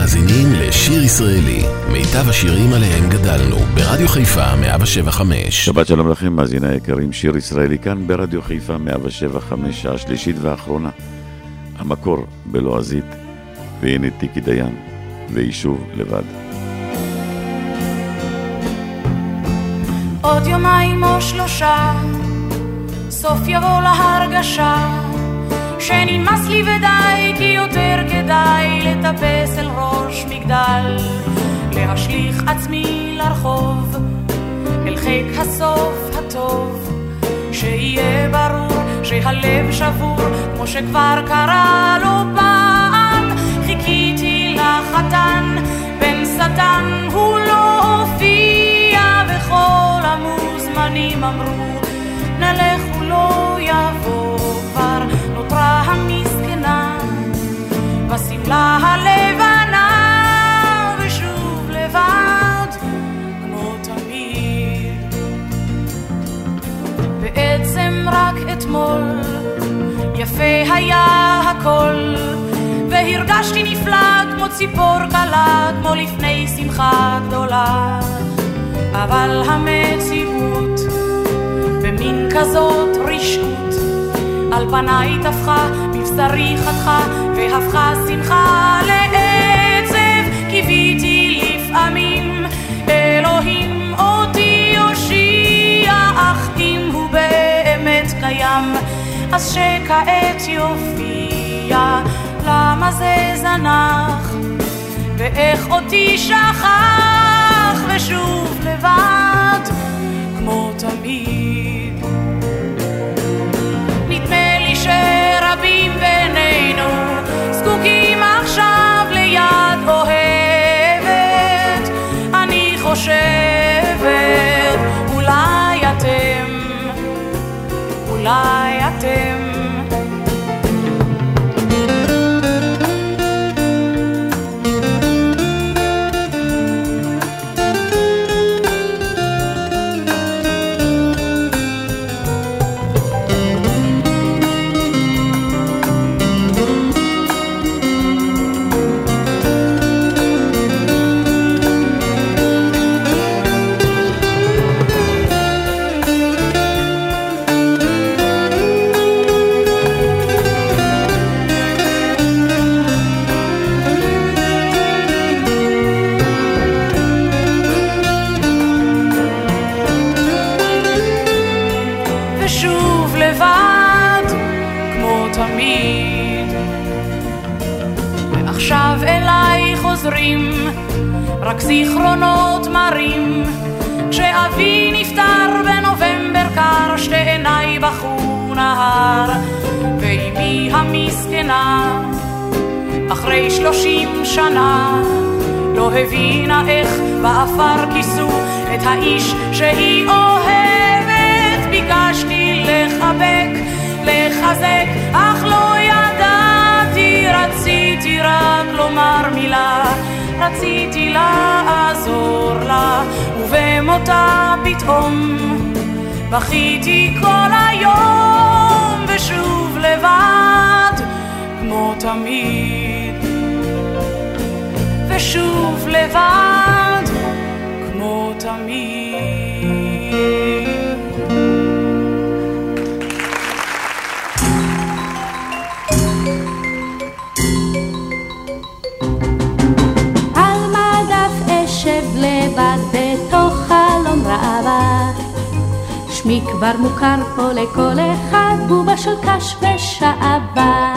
מאזינים לשיר ישראלי, מיטב השירים עליהם גדלנו, ברדיו חיפה 175. שבת שלום לכם, מאזיני היקרים, שיר ישראלי כאן ברדיו חיפה 175, שעה שלישית ואחרונה. המקור בלועזית, והנה טיקי דיין, ויישוב לבד. עוד יומיים או שלושה, סוף יבוא להרגשה. שנמאס לי ודי, כי יותר כדאי לטפס אל ראש מגדל, להשליך עצמי לרחוב, אל חיק הסוף הטוב, שיהיה ברור שהלב שבור, כמו שכבר קרה לו פעם, חיכיתי לחתן, בן שטן הוא לא הופיע, וכל המוזמנים אמרו, נלך הוא לא יבוא בשמלה הלבנה ושוב לבד כמו תמיד. בעצם רק אתמול יפה היה הכל והרגשתי נפלא כמו ציפור קלה כמו לפני שמחה גדולה. אבל המציאות במין כזאת רשעות על פניי טפחה, מבשרי חתכה, והפכה שמחה לעצב. קיוויתי לפעמים, אלוהים אותי יושיע, אך אם הוא באמת קיים, אז שכעת יופיע. למה זה זנח, ואיך אותי שכח, ושוב לבד, כמו תמיד. אולי נהר, ואימי המסכנה, אחרי שלושים שנה, לא הבינה איך באפר כיסו את האיש שהיא אוהבת. ביקשתי לחבק, לחזק, אך לא ידעתי, רציתי רק לומר מילה. רציתי לעזור לה, ובמותה פתאום בכיתי כל היום, לבד, כמו תמיד. ושוב לבד, כמו תמיד. כבר מוכר פה לכל אחד, בובה של קש ושעבה.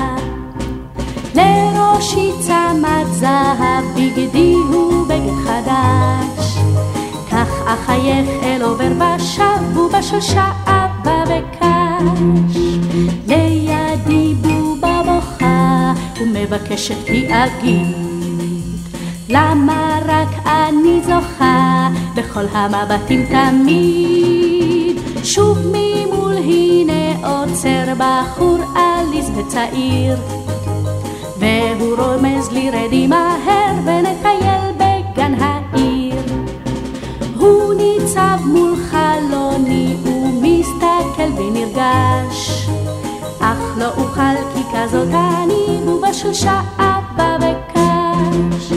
לראשי צמד זהב, בגדי הוא בגד חדש. כך אחייך אל עובר ושב, בובה של שעבה וקש. לידי בובה בוכה, ומבקשת כי אגיד. למה רק אני זוכה בכל המבטים תמיד? שוב ממול הנה עוצר בחור עליז וצעיר. והוא רומז לי רדי מהר ונטייל בגן העיר. הוא ניצב מול חלוני ומסתכל ונרגש. אך לא אוכל כי כזאת אני של שעה וקש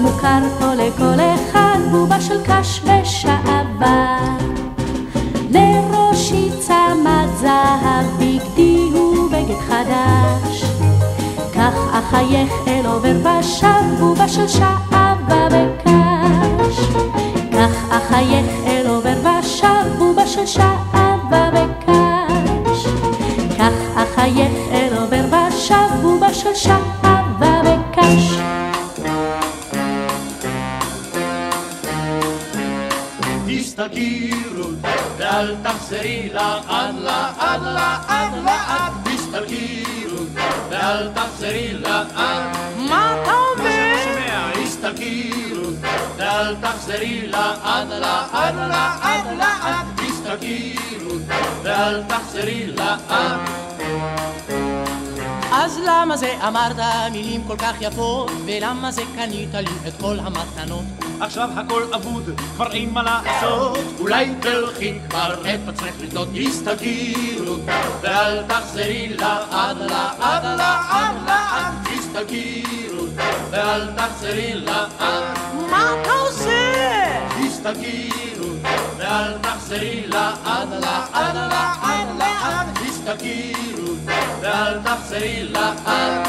מוכר פה לכל אחד, בובה של קש ושעבה. לראשי צמד זהב, בגדי ובגד חדש. כך אחייך אל עובר ושב, בובה של שעבה וקש. כך אחייך ואל תחזרי לאן לאן לאן לאן תסתכירו ואל תחזרי לאן מה אתה אומר? תסתכירו ואל תחזרי לאן לאן לאן לאן תסתכירו ואל תחזרי לאן אז למה זה אמרת מילים כל כך יפות? ולמה זה קנית לי את כל המתנות? עכשיו הכל אבוד, כבר אין מה לעשות. אולי תלכי כבר את עצמך לבנות תסתכירו ואל תחזרי לאן לאן לאן לאן תסתכירו ואל תחזרי לאן מה אתה עושה? תסתכירו ואל תחזרי לאן לאן לאן לאן תסתכירו ואל תחזרי לאן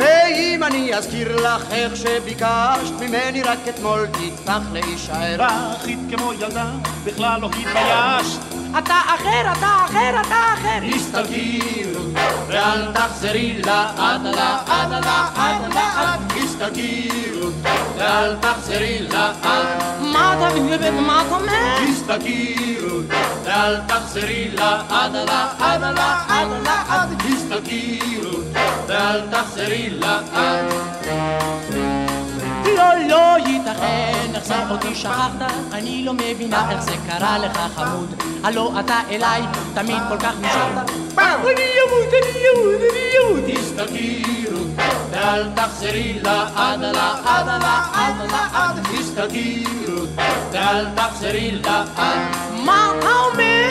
ואם אני אזכיר לך איך שביקשת ממני רק אתמול תטפח להישאר בכית כמו ילדה, בכלל לא התביישת אתה אחר, אתה אחר, אתה אחר. תסתכירו ואל תחזרי לאן לאן לאן לאן תסתכירו ואל תחזרי לאן מה אתה מה אתה אומר? תסתכירו ואל תחזרי לאן לאן לאן לאן תסתכירו ואל תחזרי לאן לא, לא ייתכן, איך זה אותי שכחת? אני לא מבינה איך זה קרה לך חמוד. הלא אתה אליי תמיד כל כך נשארת. אני אמות, אני אמות, אני אמות. תסתכירו ואל תחזרי לאן לאן לאן לאן תסתכירו ואל תחזרי לאן מה אתה אומר?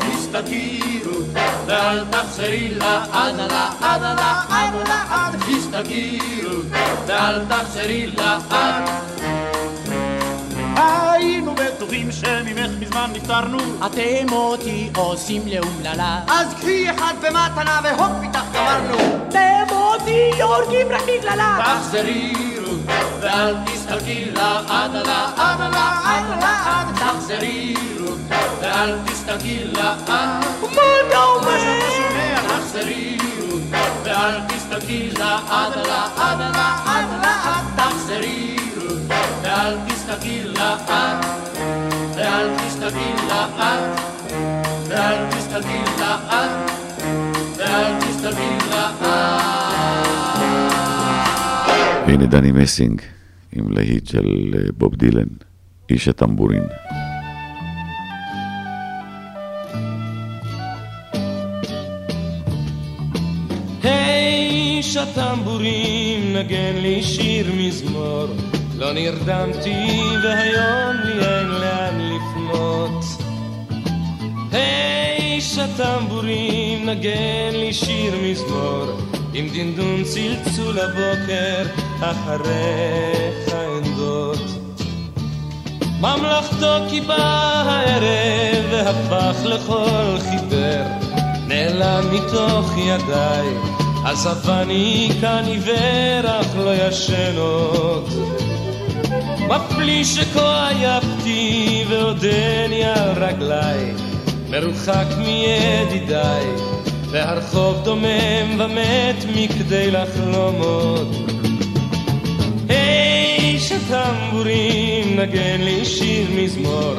תסתכירו ואל תחזרי לאן לאן לאן לאן תסתכירו ואל תחזרי לאן היינו בטוחים שממך מזמן נפטרנו אתם אותי עושים לאומללה. אז קחי אחד במתנה והופ איתך גמרנו אתם אותי הורגים רק בגללה. תחזרירו ואל תסתכלי לאן לאן לאן לאן תחזרירו ואל תסתכלי לאן מה אתה אומר? תחזרירו ואל תסתכלי לאן לאן לאן לאן תחזרירו ואל תסתכלי לאן ואל תסתכלי לאן ואל תסתכלי לאן ואל תסתכלי לאן והנה דני מסינג עם להיט של אה, בוב דילן, איש הטמבורין. היי, שטמבורים, נגן לי שיר מזמור. לא נרדמתי והיום לי אין לאן לפנות. היי, שטמבורים, נגן לי שיר מזמור. עם דינדון צלצול הבוקר, אחריך אנדות. ממלכתו כי בא הערב והפך לכל חיוור, נעלם מתוך ידיי, עזבני כאן עיוור אך לא ישן עוד. מפליא שכה עייפתי ועודני על רגליי, מרוחק מידידיי, והרחוב דומם ומת מכדי לחלום עוד. היי, שטמבורים, נגן לי שיר מזמור.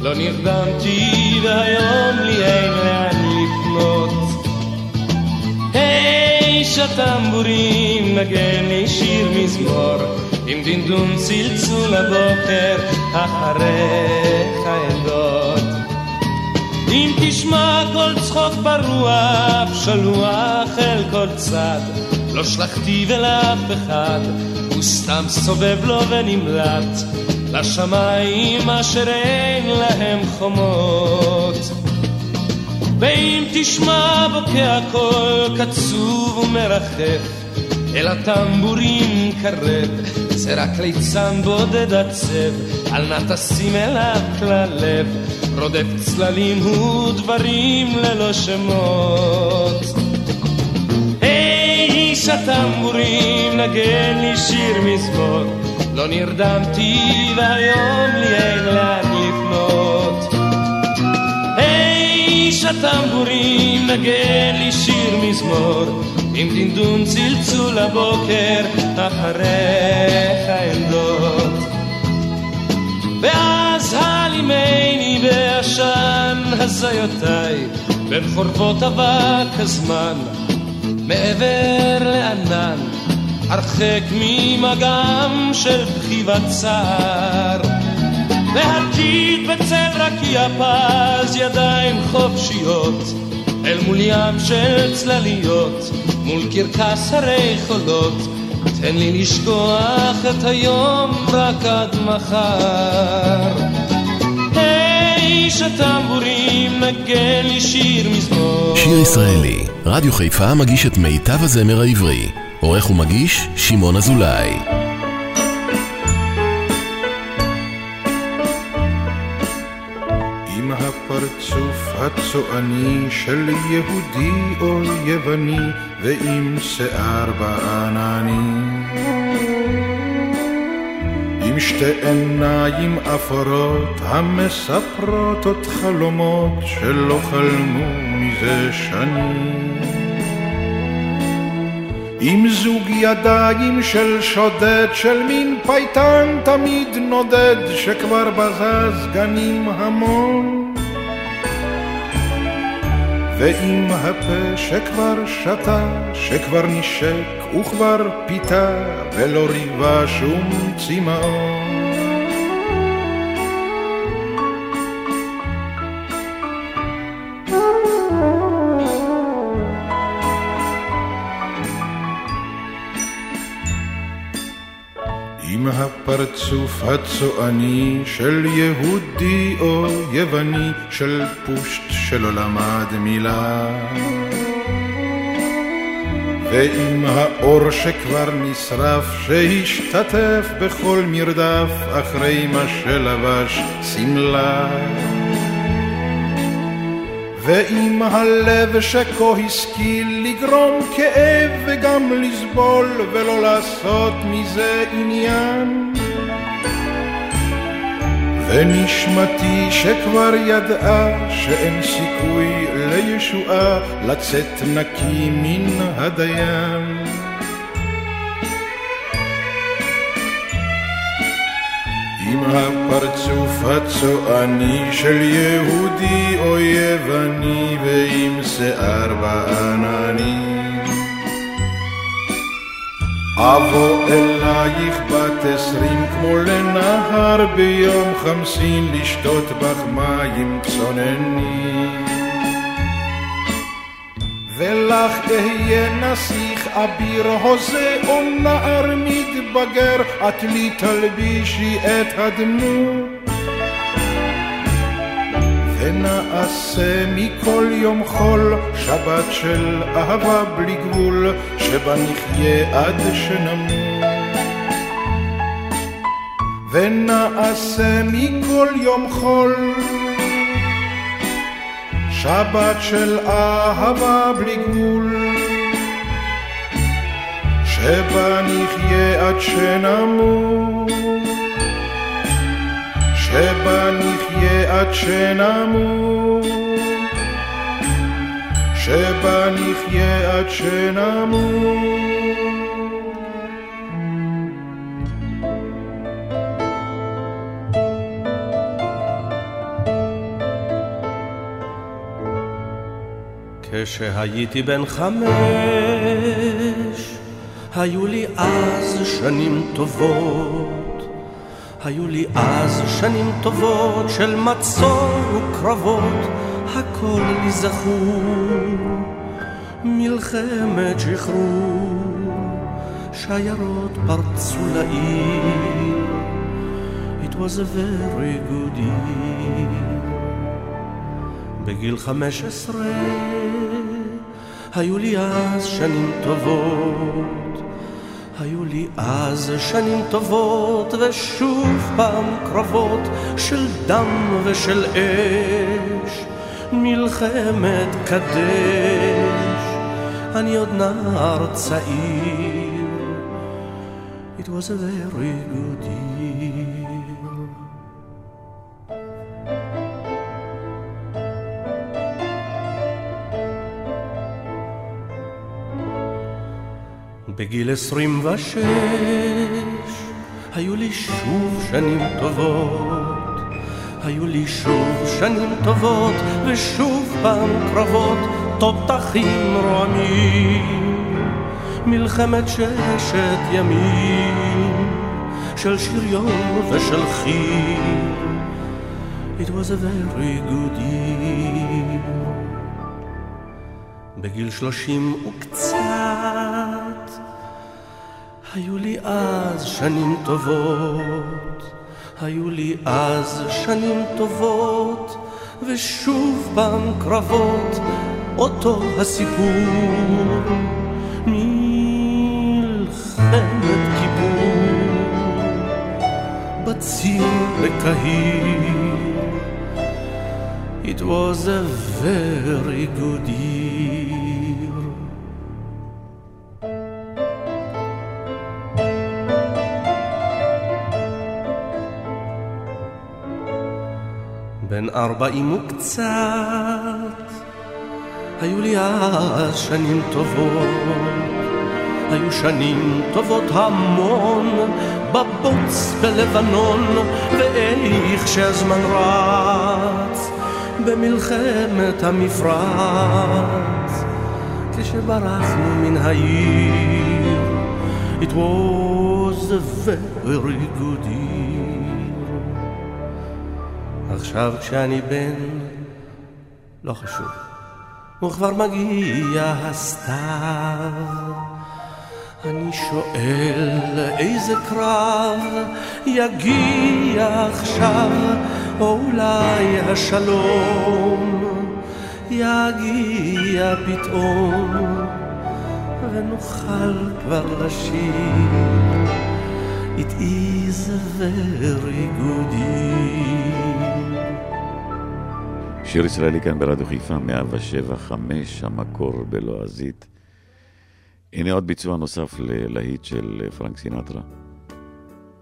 לא נרדמתי והיום לי אין לאן לפנות. היי, שטמבורים, נגן לי שיר מזמור. עם דינדון צלצול הבוקר, אחריך אנדוד. אם תשמע כל צחוק ברוח, שלוח אל כל צד, לא שלחתי ולאף אחד, הוא סתם סובב לו ונמלט לשמיים אשר אין להם חומות. ואם תשמע בוקע קול קצוב ומרחף אל הטמבורים קרב, זה רק ליצן בודד עצב, אל נא תשים אליו כלל לב, רודף צללים ודברים ללא שמות. היי, איש הטמבורים, נגן לי שיר מזמור, לא נרדמתי והיום לי אין לאן איש הטמבורים, נגן לי שיר מזמור, עם דינדון צלצול הבוקר אחריך עמדות. ואז הלימני בעשן הזיותיי בין חורבות אבק הזמן מעבר לענן הרחק ממגם של בחיבת צער והקיד בצל רקיע פז ידיים חופשיות אל מול ים של צלליות מול קרקס הרי חולות, תן לי לשכוח את היום רק עד מחר. איש הטמבורים נגן לי שיר מזמור. שיר ישראלי, רדיו חיפה מגיש את מיטב הזמר העברי. עורך ומגיש, שמעון אזולאי. הפרצוף הצועני של יהודי או יווני ועם שיער בעננים. עם שתי עיניים אפורות המספרות עוד חלומות שלא חלמו מזה שנים. עם זוג ידיים של שודד, של מין פייטן תמיד נודד, שכבר בזז גנים המון. ועם הפה שכבר שתה, שכבר נשק וכבר פיתה, ולא ריבה שום צמאון. עם הפרצוף הצועני של יהודי או יווני, של פושט שלא למד מילה. ועם האור שכבר נשרף, שהשתתף בכל מרדף אחרי מה שלבש שמלה. ועם הלב שכה השכיל לגרום כאב וגם לסבול ולא לעשות מזה עניין. ונשמתי שכבר ידעה שאין סיכוי לישועה לצאת נקי מן הדיין. עם הפרצוף הצועני של יהודי או יווני ועם שיער בעננים. אבוא אלייך בת עשרים כמו לנהר ביום חמסין לשתות בך מים צוננים. ולך אהיה נסיך אביר הוזה או נער מתבגר, את לי תלבישי את הדמות. ונעשה מכל יום חול שבת של אהבה בלי גבול, שבה נחיה עד שנמות. ונעשה מכל יום חול שבת של אהבה בלי גבול, שבה נחיה עד שנמות, שבה נחיה עד שנמות, שבה נחיה עד שנמות. כשהייתי בן חמש, היו לי אז שנים טובות. היו לי אז שנים טובות של מצור וקרבות, הכל לי זכור. מלחמת שחרור, שיירות פרצו לעיר. It was a very good year. בגיל חמש עשרה היו לי אז שנים טובות. היו לי אז שנים טובות ושוב פעם קרבות של דם ושל אש, מלחמת קדש, אני עוד נער צעיר. It was a very good year. בגיל עשרים ושש היו לי שוב שנים טובות, היו לי שוב שנים טובות ושוב פעם קרבות תותחים רועמים, מלחמת ששת ימים של שריון ושל חיל. It was a very good year. בגיל שלושים וקצת היו לי אז שנים טובות, היו לי אז שנים טובות, ושוב פעם קרבות, אותו הסיפור, מלחמת כיפור, בציר לקהיר. It was a very good year. ארבעים וקצת, היו לי אז שנים טובות, היו שנים טובות המון, בבוץ בלבנון, ואיך שהזמן רץ, במלחמת המפרץ, כשברחנו מן העיר, it was a very good year. עכשיו כשאני בן, לא חשוב, וכבר מגיע הסתיו. אני שואל איזה קרב יגיע עכשיו, או אולי השלום יגיע פתאום, ונוכל כבר לשיר. Very good year. שיר ישראלי כאן ברדיו חיפה, 107 5, המקור בלועזית. הנה עוד ביצוע נוסף ללהיט של פרנק סינטרה,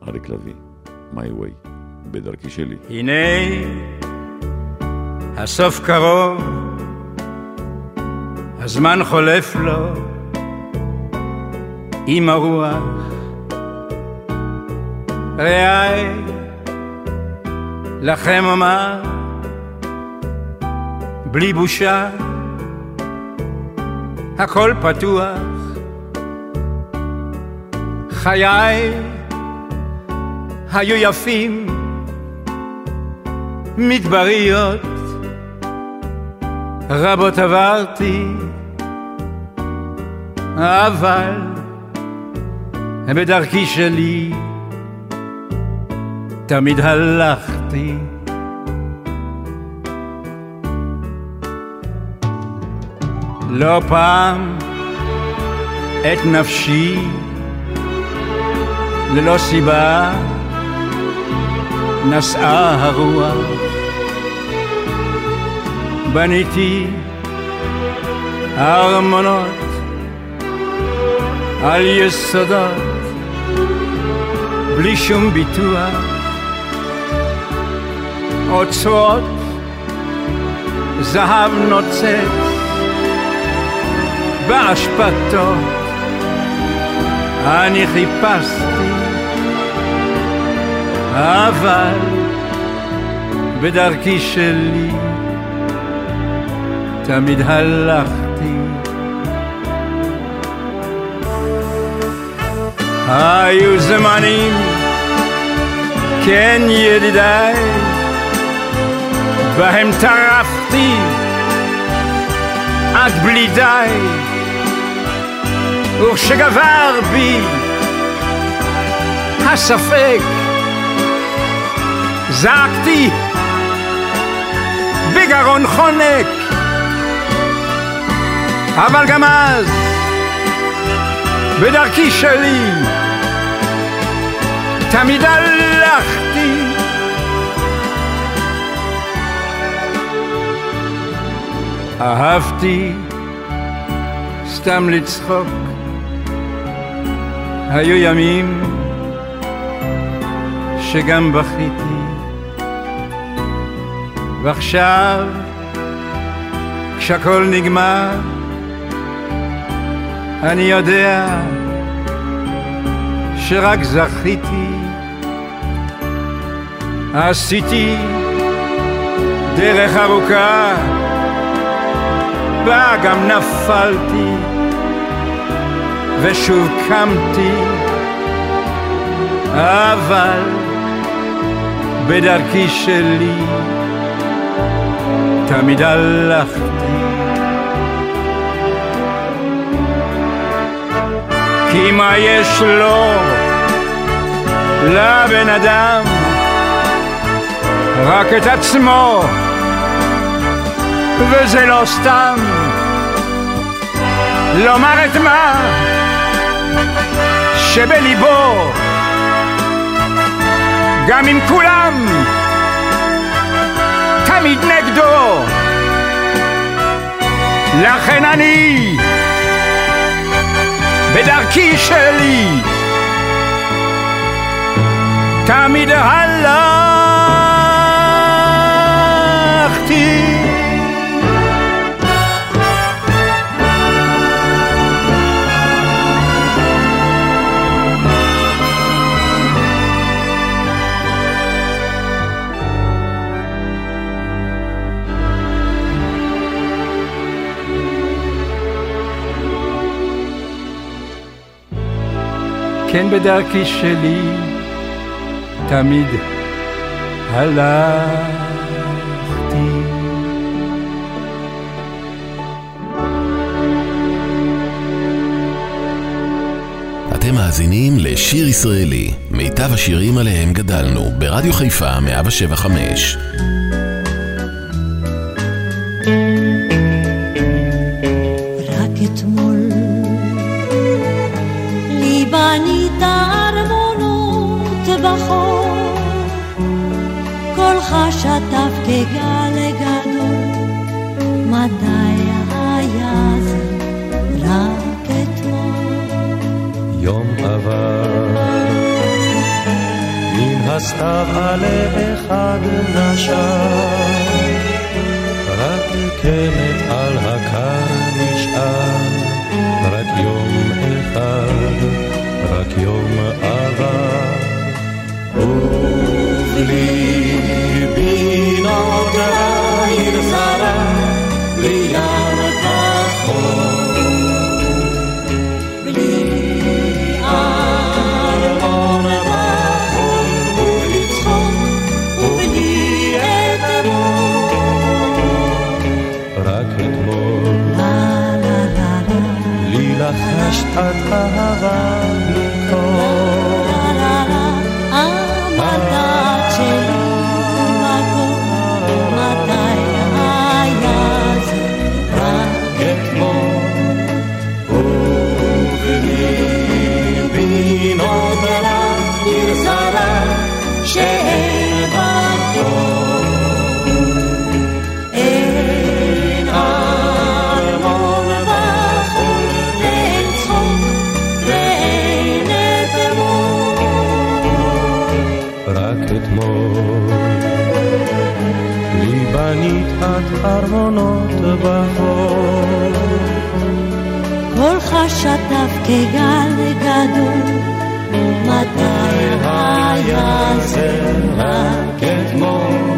אריק לביא, My Way, בדרכי שלי. הנה הסוף קרוב, הזמן חולף לו עם הרוח. רעי, לכם אומר, בלי בושה, הכל פתוח. חיי היו יפים, מדבריות, רבות עברתי, אבל בדרכי שלי תמיד הלכתי. לא פעם את נפשי ללא סיבה נשאה הרוח. בניתי ארמונות על יסודות בלי שום ביטוח. אוצרות זהב נוצץ באשפתות אני חיפשתי אבל בדרכי שלי תמיד הלכתי. היו זמנים כן ידידיי בהם טרפתי עד בלי די וכשגבר בי הספק. זעקתי בגרון חונק, אבל גם אז, בדרכי שלי, תמיד הלכתי. אהבתי סתם לצחוק, היו ימים שגם בכיתי, ועכשיו, כשהכל נגמר, אני יודע שרק זכיתי, עשיתי דרך ארוכה, בה גם נפלתי, ושוב קמתי, אבל בדרכי שלי תמיד הלכתי. כי מה יש לו לבן אדם? רק את עצמו, וזה לא סתם. לומר את מה שבליבו, גם אם כולם תמיד נגדו. לכן אני בדרכי שלי תמיד הלכתי כן בדרכי שלי תמיד הלכתי. אתם מאזינים לשיר ישראלי, מיטב השירים עליהם גדלנו, ברדיו חיפה 175. כגל גדול, מתי היה זה רק אתמול? יום עבר, מן הסתיו עלה אחד נשר, רק קמת על הקר נשאר, רק יום אחד, רק יום עבר. ובליבי נותרה עיר זרה, לים כחול. בלי ארמון בחול, ארמונות בחול. קולך שטף כגל גדול, מתי היה זה רק אתמול.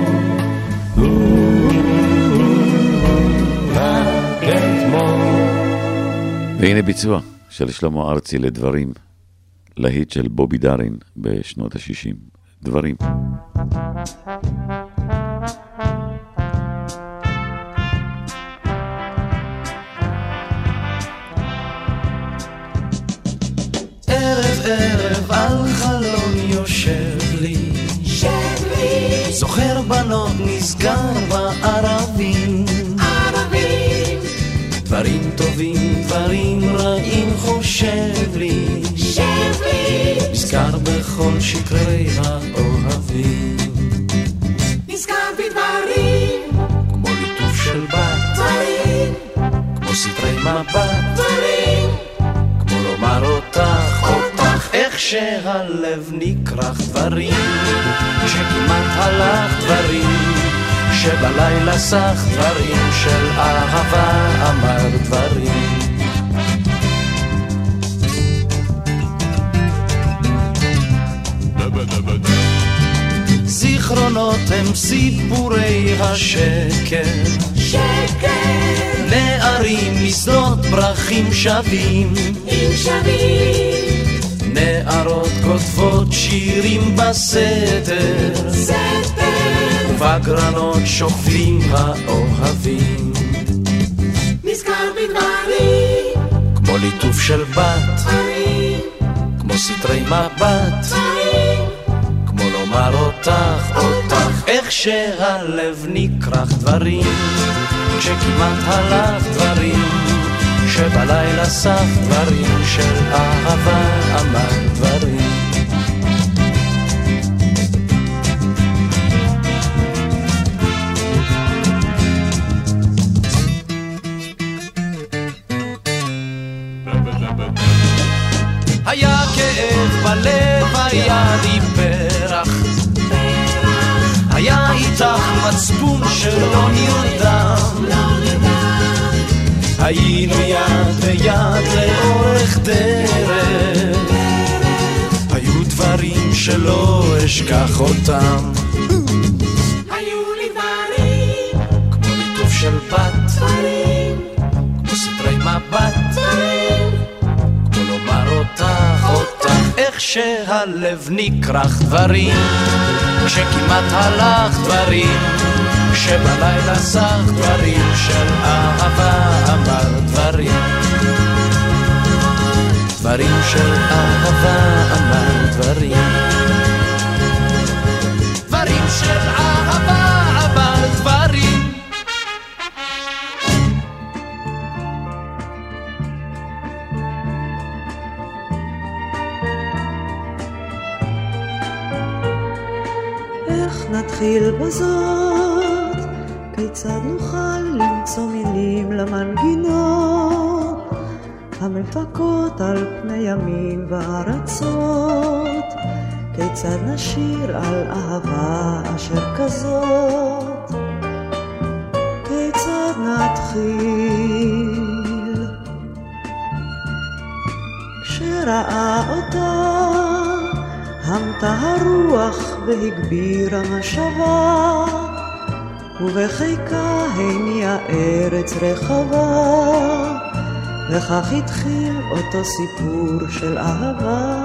והנה ביצוע של שלמה ארצי לדברים, להיט של בובי דארין בשנות ה-60. דברים. ערב על חלון יושב לי. שב לי. זוכר בנות נסגר בערבים. ערבים. דברים טובים, דברים רעים חושב לי. שב לי. נזכר בכל שקרי האוהבים. נזכר בדברים. כמו ליטוף של בת. דברים. כמו סדרי מבט. דברים. כמו לומר אותם. איך שהלב נכרך דברים. כשכמעט הלך דברים. שבלילה סך דברים של אהבה אמר דברים. זיכרונות הם סיפורי השקר. שקר. נערים משדות פרחים שווים. אם שווים. נערות כותבות שירים בסתר. סתר. ובגרנות שוכבים האוהבים. נזכר בדברים. כמו ליטוף של בת. דברים. כמו סתרי מבט. דברים. כמו לומר אותך, אותך, איך שהלב נכרך דברים, כשכמעט הלך דברים, שבלילה סך דברים של אהבה אמר דברים. היה כאב בלב, היה לי פרח. היה איתך מצפון שלא נרדם. היינו יד ביד לאורך דרך. היו דברים שלא אשכח אותם. היו לי דברים. כמו ליטוף של בת, דברים. כמו סתרי מבט. דברים. כמו לומר אותך, אותך, איך שהלב נכרך דברים, כשכמעט הלך דברים, שבלילה סך דברים של אהבה אמר דברים. דברים של אהבה אמר דברים. דברים של אהבה אמר דברים. איך נתחיל בזאת? כיצד נוכל למצוא מילים למנגינות המפקות על פני ימים וארצות? כיצד נשיר על אהבה אשר כזאת? כיצד נתחיל? כשראה אותה המתה הרוח והגבירה משבה, ובחיקה הניעה ארץ רחבה, וכך התחיל אותו סיפור של אהבה.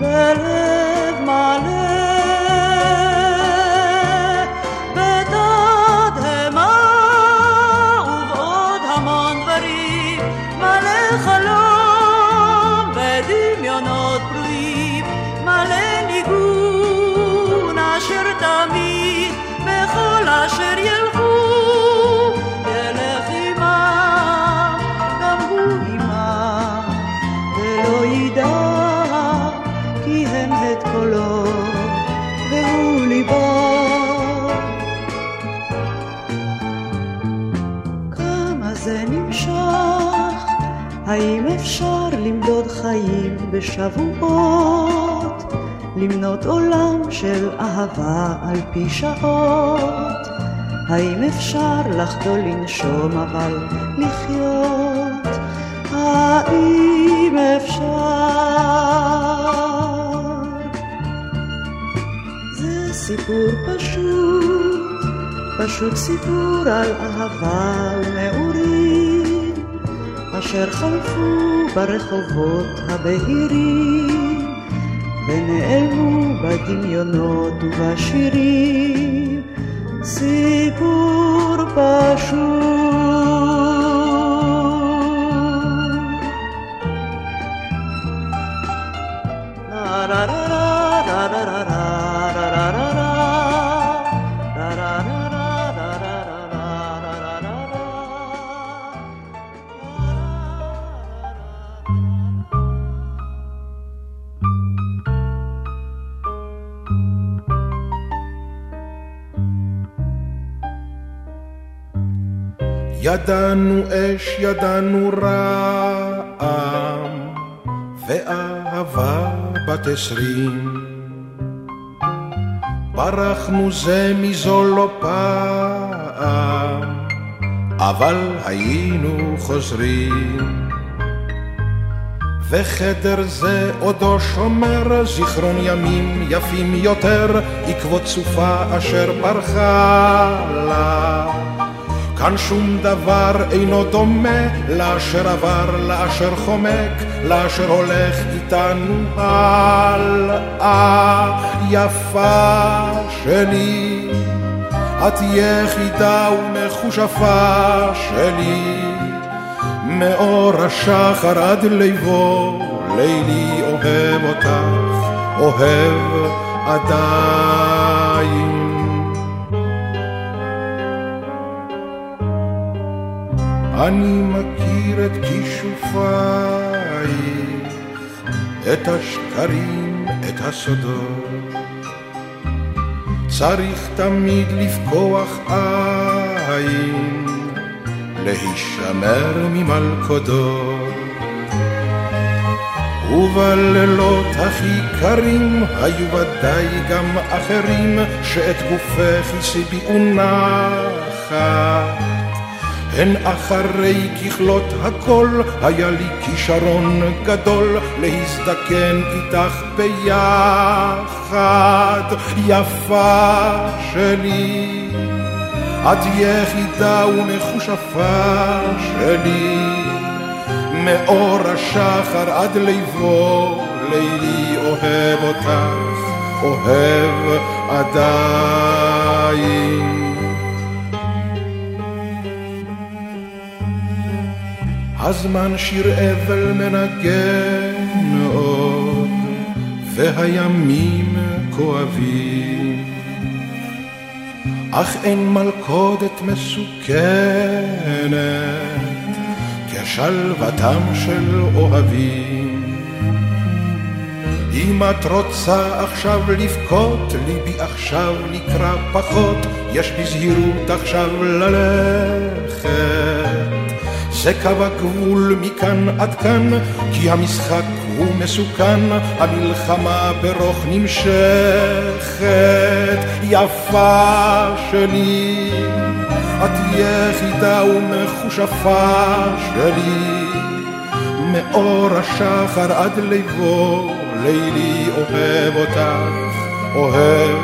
בלב מלא בשבועות למנות עולם של אהבה על פי שעות. האם אפשר לחדול לנשום אבל לחיות? האם אפשר? זה סיפור פשוט פשוט סיפור על אהבה ונעורים אשר חלפו ברחובות הבהירים ונעלמו בדמיונות ובשירים סיפור פשוט ידענו אש, ידענו רעם, ואהבה בת עשרים. ברחנו זה מזו לא פעם, אבל היינו חוזרים. וחדר זה עודו שומר זיכרון ימים יפים יותר, עקבות סופה אשר ברחה לה. כאן שום דבר אינו דומה לאשר עבר, לאשר חומק, לאשר הולך איתנו הלאה. יפה שלי, את יחידה ומכושפה שלי. מאור השחר עד ליבו, לילי אוהב אותך, אוהב עדיין. אני מכיר את כישופייך, את השקרים, את הסודות. צריך תמיד לפקוח עין, להישמר ממלכודות. ובלילות הכי קרים היו ודאי גם אחרים שאת גופך הסיביאו נחת. הן אחרי ככלות הכל היה לי כישרון גדול להזדקן איתך ביחד. יפה שלי. את יחידה ומכושפה שלי. מאור השחר עד ליבו לילי אוהב אותך אוהב עדיין הזמן שיר אבל מנגן עוד, והימים כואבים. אך אין מלכודת מסוכנת כשלוותם של אוהבים. אם את רוצה עכשיו לבכות, ליבי עכשיו נקרא פחות, יש בזהירות עכשיו ללכת. זה קו הגבול מכאן עד כאן, כי המשחק הוא מסוכן, המלחמה ברוך נמשכת. יפה שלי, את יחידה ומכושפה שלי, מאור השחר עד ליבו, לילי אוהב אותך, אוהב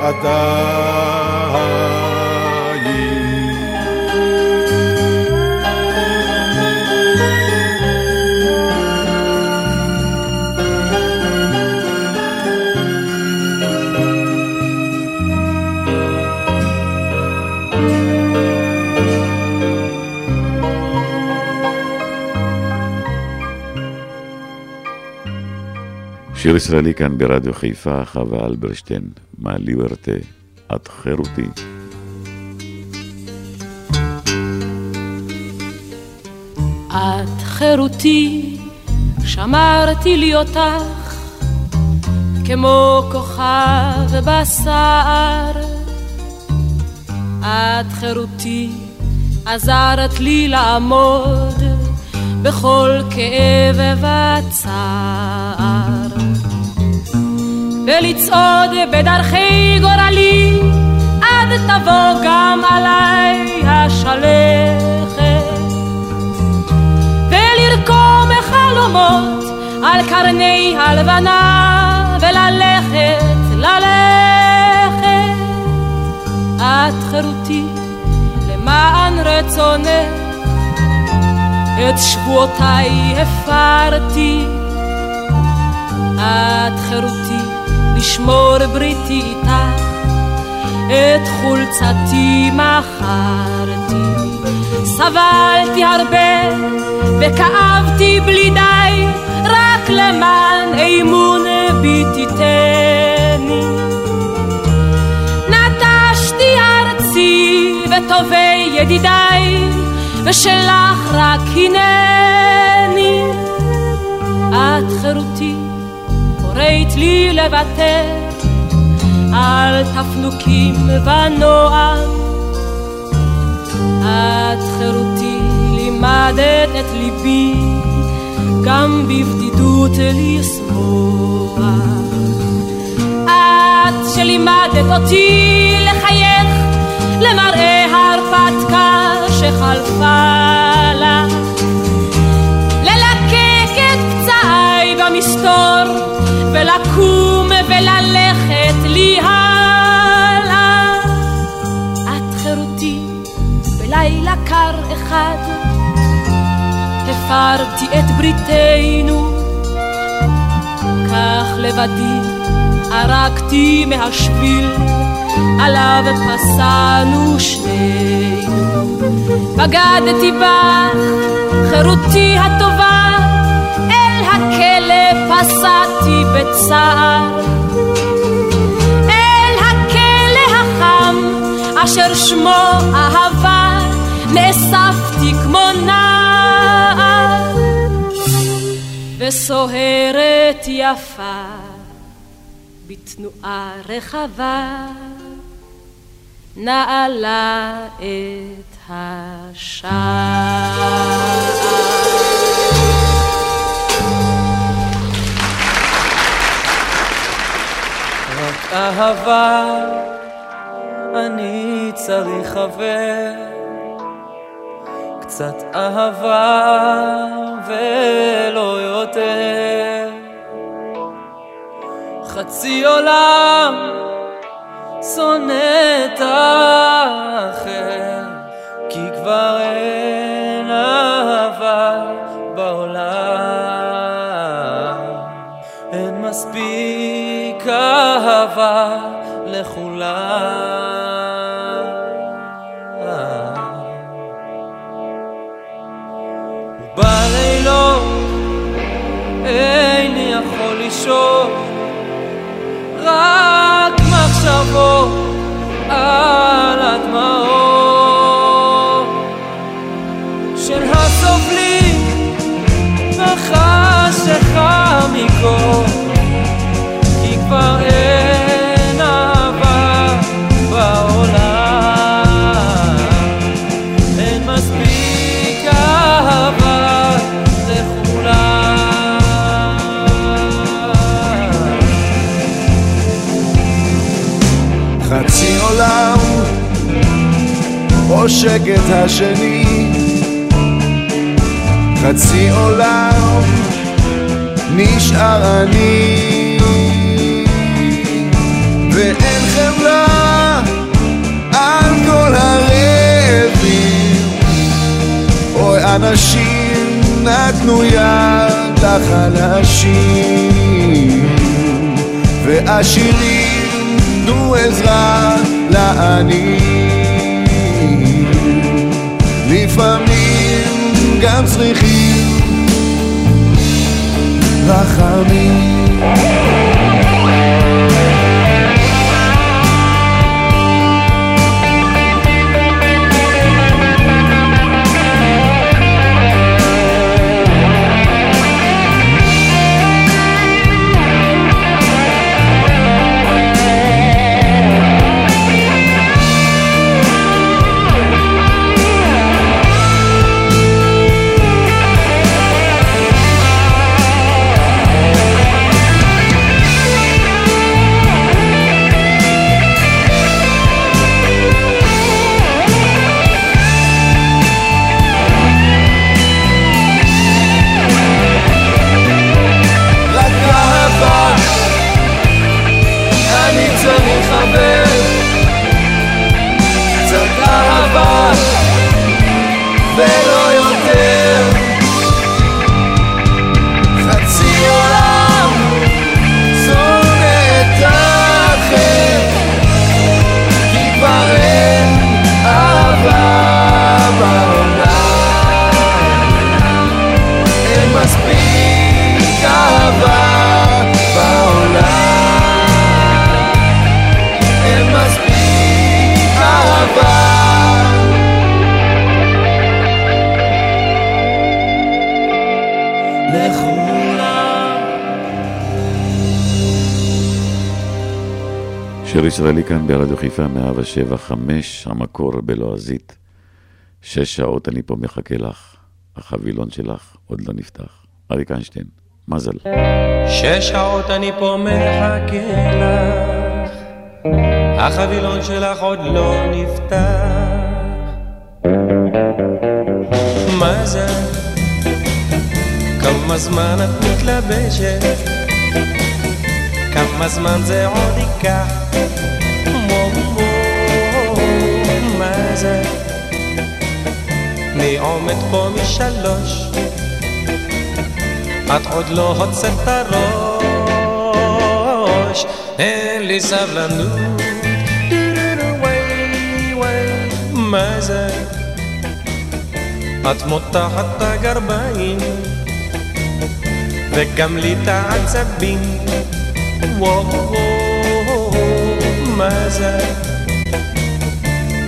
עדיין. שיר ישראלי כאן ברדיו חיפה, חווה אלברשטיין, מה ליברטה, את חירותי. את חירותי, שמרתי לי אותך, כמו כוכב בשר. את חירותי, עזרת לי לעמוד בכל כאב וצער. ולצעוד בדרכי גורלי, עד תבוא גם עליי השלכת. ולרקום חלומות על קרני הלבנה, וללכת, ללכת. את חירותי למען רצונך, את שבועותיי הפרתי. את חירותי לשמור בריתי איתך, את חולצתי מכרתי. סבלתי הרבה וכאבתי בלי די, רק למען אמון בי תיתני. נטשתי ארצי וטובי ידידיי, ושלך רק הנני. את חירותי קוראת לי לוותר על תפנוקים ונועם. את חירותי לימדת את ליבי גם בבדידות לשמוח. את שלימדת אותי לחייך למראה ההרפתקה שחלפה לך. ללקק את פצעיי במסתור ולקום וללכת לי הלאה. את חירותי בלילה קר אחד הפרתי את בריתנו, כך לבדי ערקתי מהשביל, עליו פסענו שנינו. בגדתי בך, חירותי הטובה, הכלא פסעתי בצער. אל הכלא החם, אשר שמו אהבה, נאספתי כמו נער. וסוהרת יפה, בתנועה רחבה, נעלה את השער. אהבה, אני צריך חבר. קצת אהבה ולא יותר. חצי עולם שונא את האחר, כי כבר אין אהבה בעולם. אין מספיק אהבה לכולם. את השני. חצי עולם נשאר אני. ואין חמלה על כל הרעבים. אוי אנשים נתנו יד לחלשים. ועשירים תנו עזרה לעניים לפעמים גם צריכים רחמים ישראלי כאן ברדיו חיפה 107 5, המקור בלועזית. שש שעות אני פה מחכה לך, החבילון שלך עוד לא נפתח. אריק איינשטיין, מזל. שש שעות אני פה מחכה לך, החבילון שלך עוד לא נפתח. מה זה? כמה זמן את מתלבשת? כמה זמן זה עוד ייקח? עומד פה משלוש את עוד לא הוצאת את הראש, אין לי סבלנות. מה זה? את מותחת את הגרביים, וגם לי את העצבים. וואו, מה זה?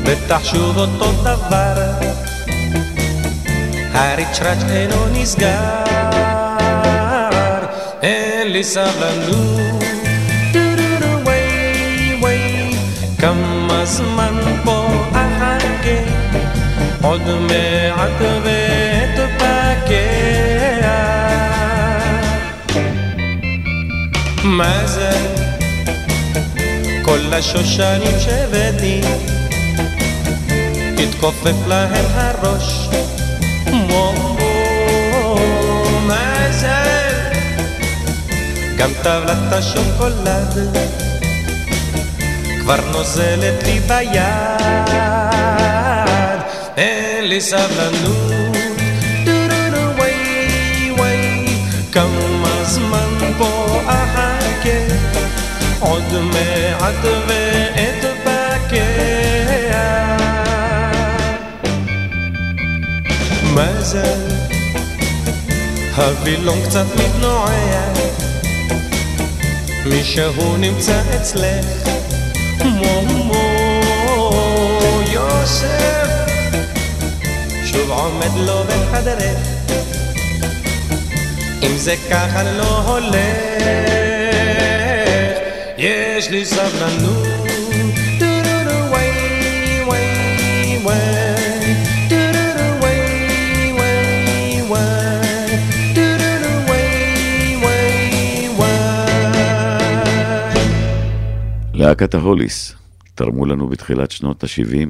בטח שוב אותו דבר, הריצ'ראץ' אינו נסגר. אין לי סבלנות. כמה זמן פה אחכה, עוד מעט ואתפקע. מה זה? כל השושנים שהבאתי, תתכופף להם הראש. גם טבלת השוקולד כבר נוזלת לי ביד, אין לי סבלנות. כמה זמן פה אחכה, עוד מעט ואתבקע. מזל, הווילון קצת מתנועע מישהו נמצא אצלך, מו מו יוסף, שוב עומד לו בחדרך, אם זה ככה לא הולך, יש לי סבלנות. להקת ההוליס תרמו לנו בתחילת שנות ה-70.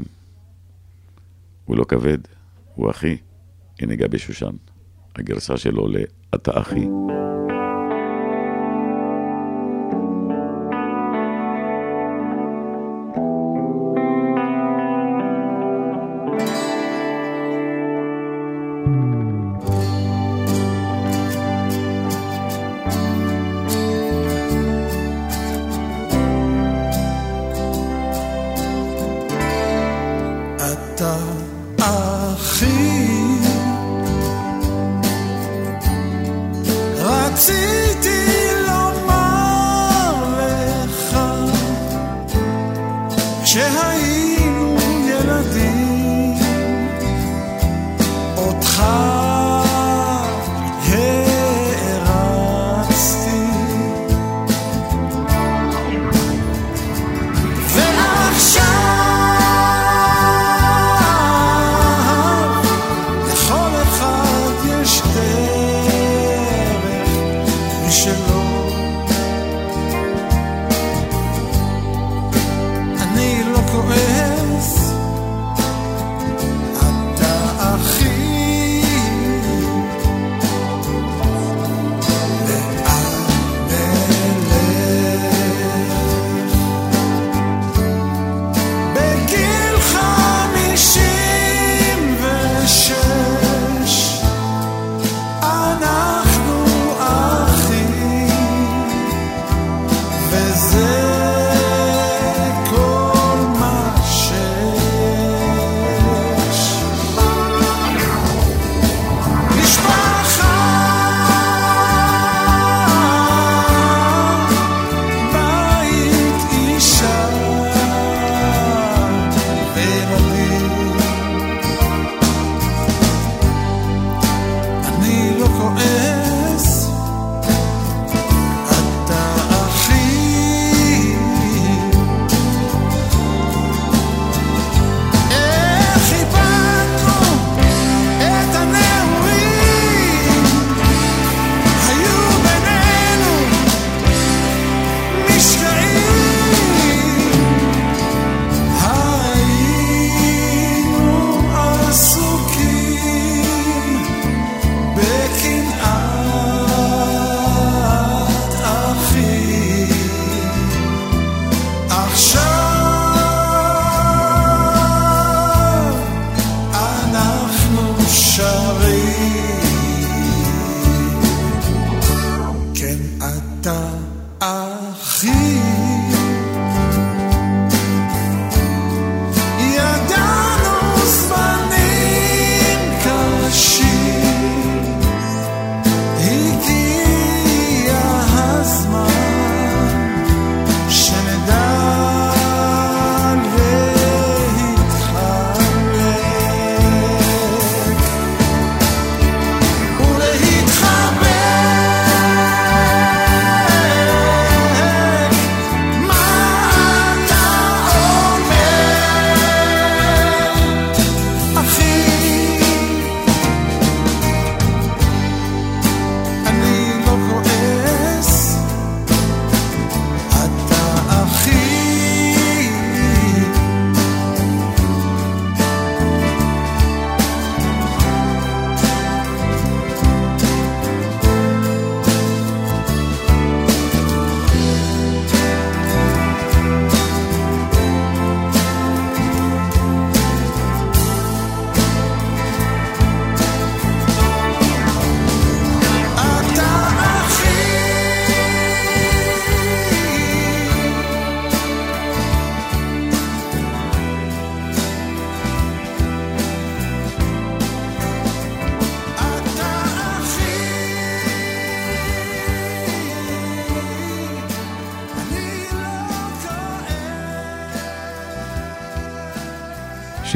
הוא לא כבד, הוא אחי. הנה גבי שושן, הגרסה שלו ל"אתה אחי".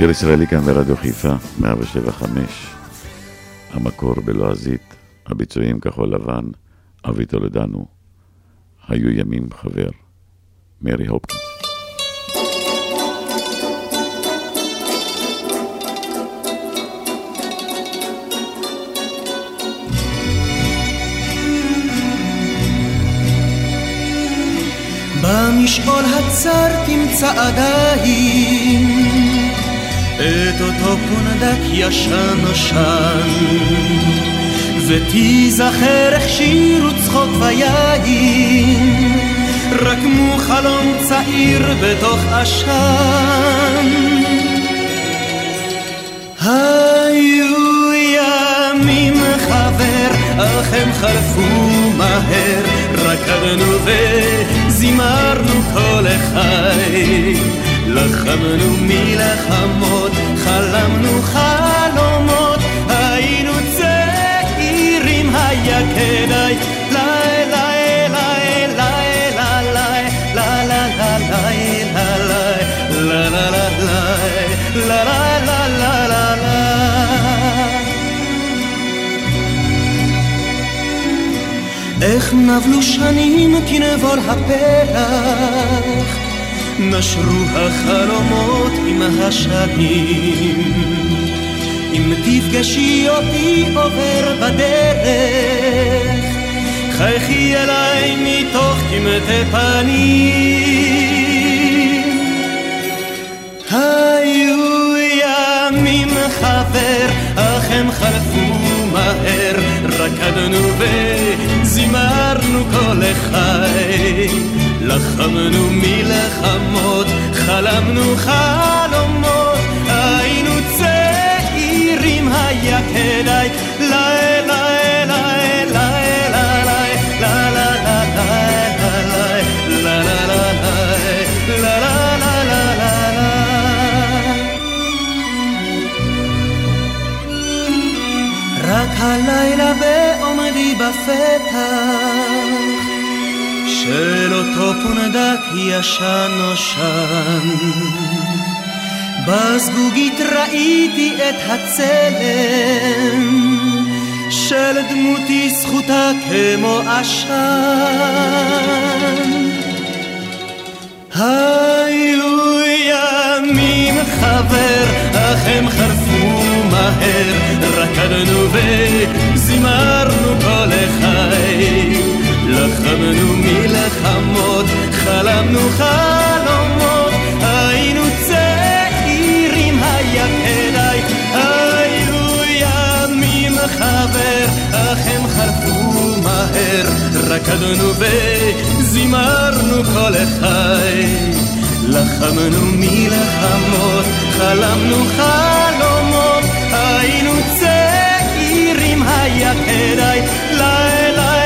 שיר ישראלי כאן ברדיו חיפה, 175, המקור בלועזית, הביצועים כחול לבן, אבי טולדנו, היו ימים חבר, מרי הופקינס. במשעול הצר תמצא עדיין את אותו פונדק ישן נושן ותיזכר איך שירו צחוק ויין רקמו חלום צעיר בתוך עשן היו ימים חבר אך הם חלפו מהר. רקדנו וזימרנו כל החי לחמנו מלחמות, חלמנו חלומות, היינו צעירים, היה כדאי. איך נבלו שנים כנבור הפרח נשרו החלומות עם השנים. אם תפגשי אותי עובר בדרך, חייכי אליי מתוך קמטי פנים. היו ימים חבר, אך הם חלפו מהר, רקדנו וזימרנו כל החי. לחמנו מלחמות, חלמנו חלומות, היינו צעירים, היה כדאי. לי, לי, לי, לי, לי, רק הלילה בעומדי בפתח של אותו פונדק ישן נושן. בזגוגית ראיתי את הצלם של דמותי זכותה כמו עשן. היו ימים חבר, חלמנו חלומות, היינו צעירים, היה כדאי, היו ימים חבר, אך הם חלפו מהר, רקדנו וזימרנו כל החי. לחמנו מלחמות, חלמנו חלומות, היינו צעירים, היה כדאי, לילה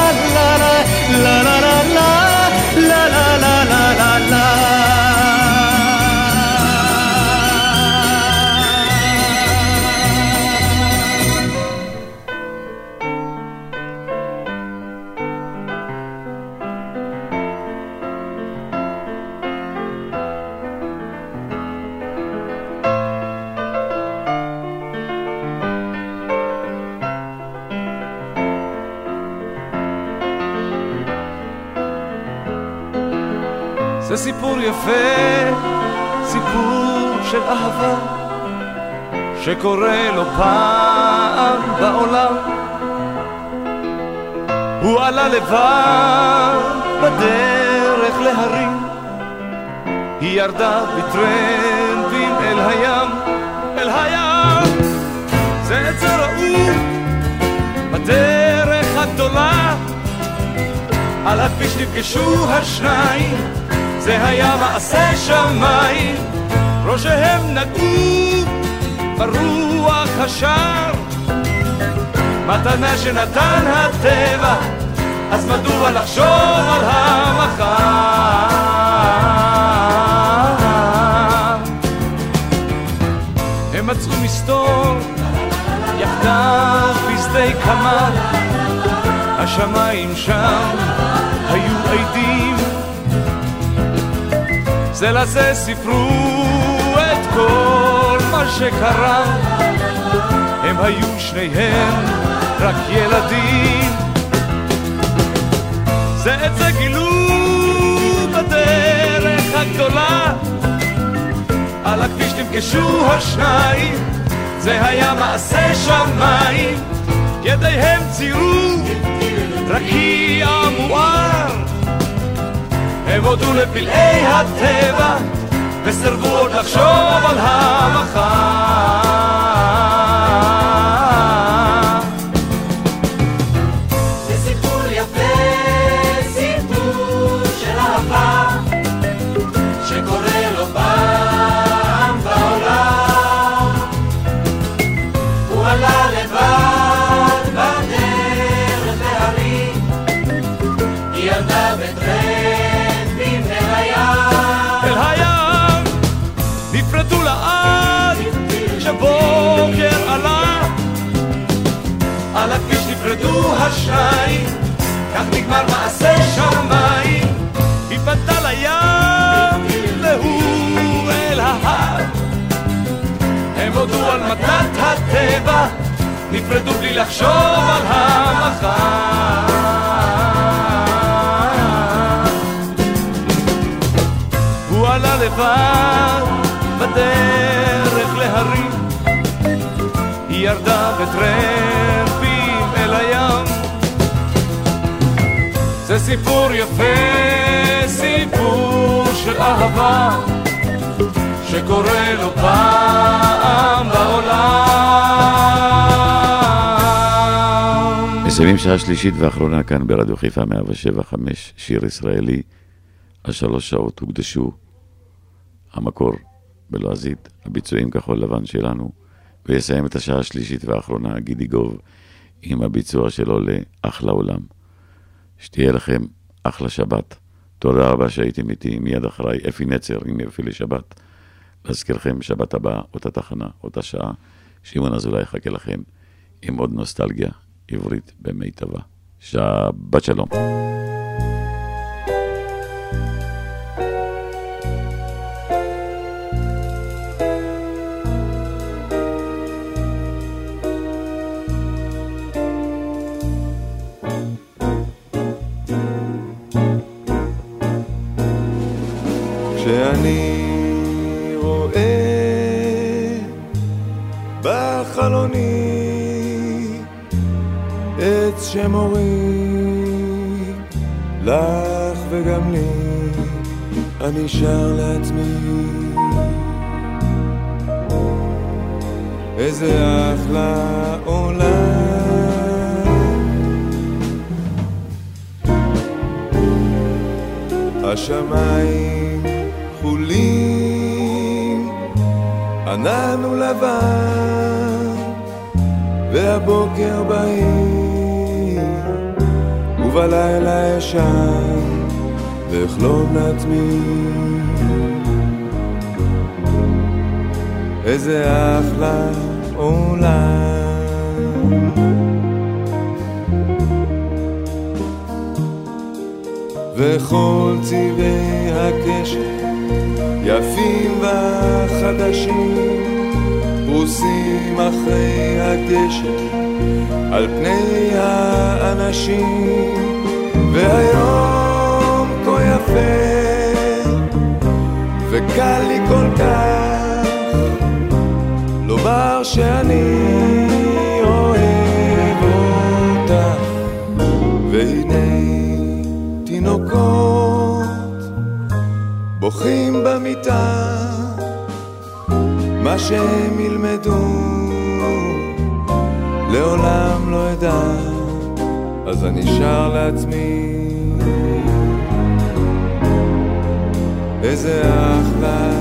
שקורה לו פעם בעולם. הוא עלה לבד בדרך להרים, היא ירדה בטרמפים אל הים, אל הים. זה עצר רעום בדרך הגדולה, על הכביש נפגשו השניים. זה היה מעשה שמיים, ראשיהם נגעו ברוח השער. מתנה שנתן הטבע, אז מדוע לחשוב על המחר? הם מצאו מסתור יחדיו בשדה קמה, השמיים שם היו עדים, זה לזה סיפרו את כל מה שקרה, הם היו שניהם רק ילדים. זה את זה גילו בדרך הגדולה, על הכביש נפגשו השניים, זה היה מעשה שמיים, ידיהם ציירו רקיע מואר. הם הודו לפלאי הטבע, וסירבו עוד לחשוב על המחר. השניים, כך נגמר מעשה שמיים. היא לים, והוא אל ההר. הם הודו על מתנת הטבע, נפרדו בלי לחשוב על המחר. לבד בדרך להרים, היא ירדה בטרמפים סיפור יפה, סיפור של אהבה, שקורה לו פעם בעולם. מסיימים שעה שלישית ואחרונה כאן ברדיו חיפה 175, שיר ישראלי. השלוש שעות הוקדשו המקור בלועזית, הביצועים כחול לבן שלנו, ויסיים את השעה השלישית והאחרונה גידי גוב עם הביצוע שלו ל"אחלה עולם". שתהיה לכם אחלה שבת. תודה רבה שהייתם איתי, מיד אחריי אפי נצר עם אפי לשבת. להזכירכם, שבת הבאה, אותה תחנה, אותה שעה, שמעון אזולאי יחכה לכם עם עוד נוסטלגיה עברית במיטבה. שבת שלום. שמוריד לך וגם לי, אני שר לעצמי. איזה אחלה עולם. השמיים כחולים, ענן הוא לבן, והבוקר בהיר, ובלילה אשן, ואחלום לעצמי. איזה אחלה עולם. וכל צבעי הקשת יפים וחדשים פרוסים אחרי הגשם על פני האנשים. והיום כה יפה וקל לי כל כך לומר שאני אוהב אותך. והנה תינוקות בוכים במיטה מה שהם ילמדו לעולם לא אדע אז אני שר לעצמי. איזה אחלה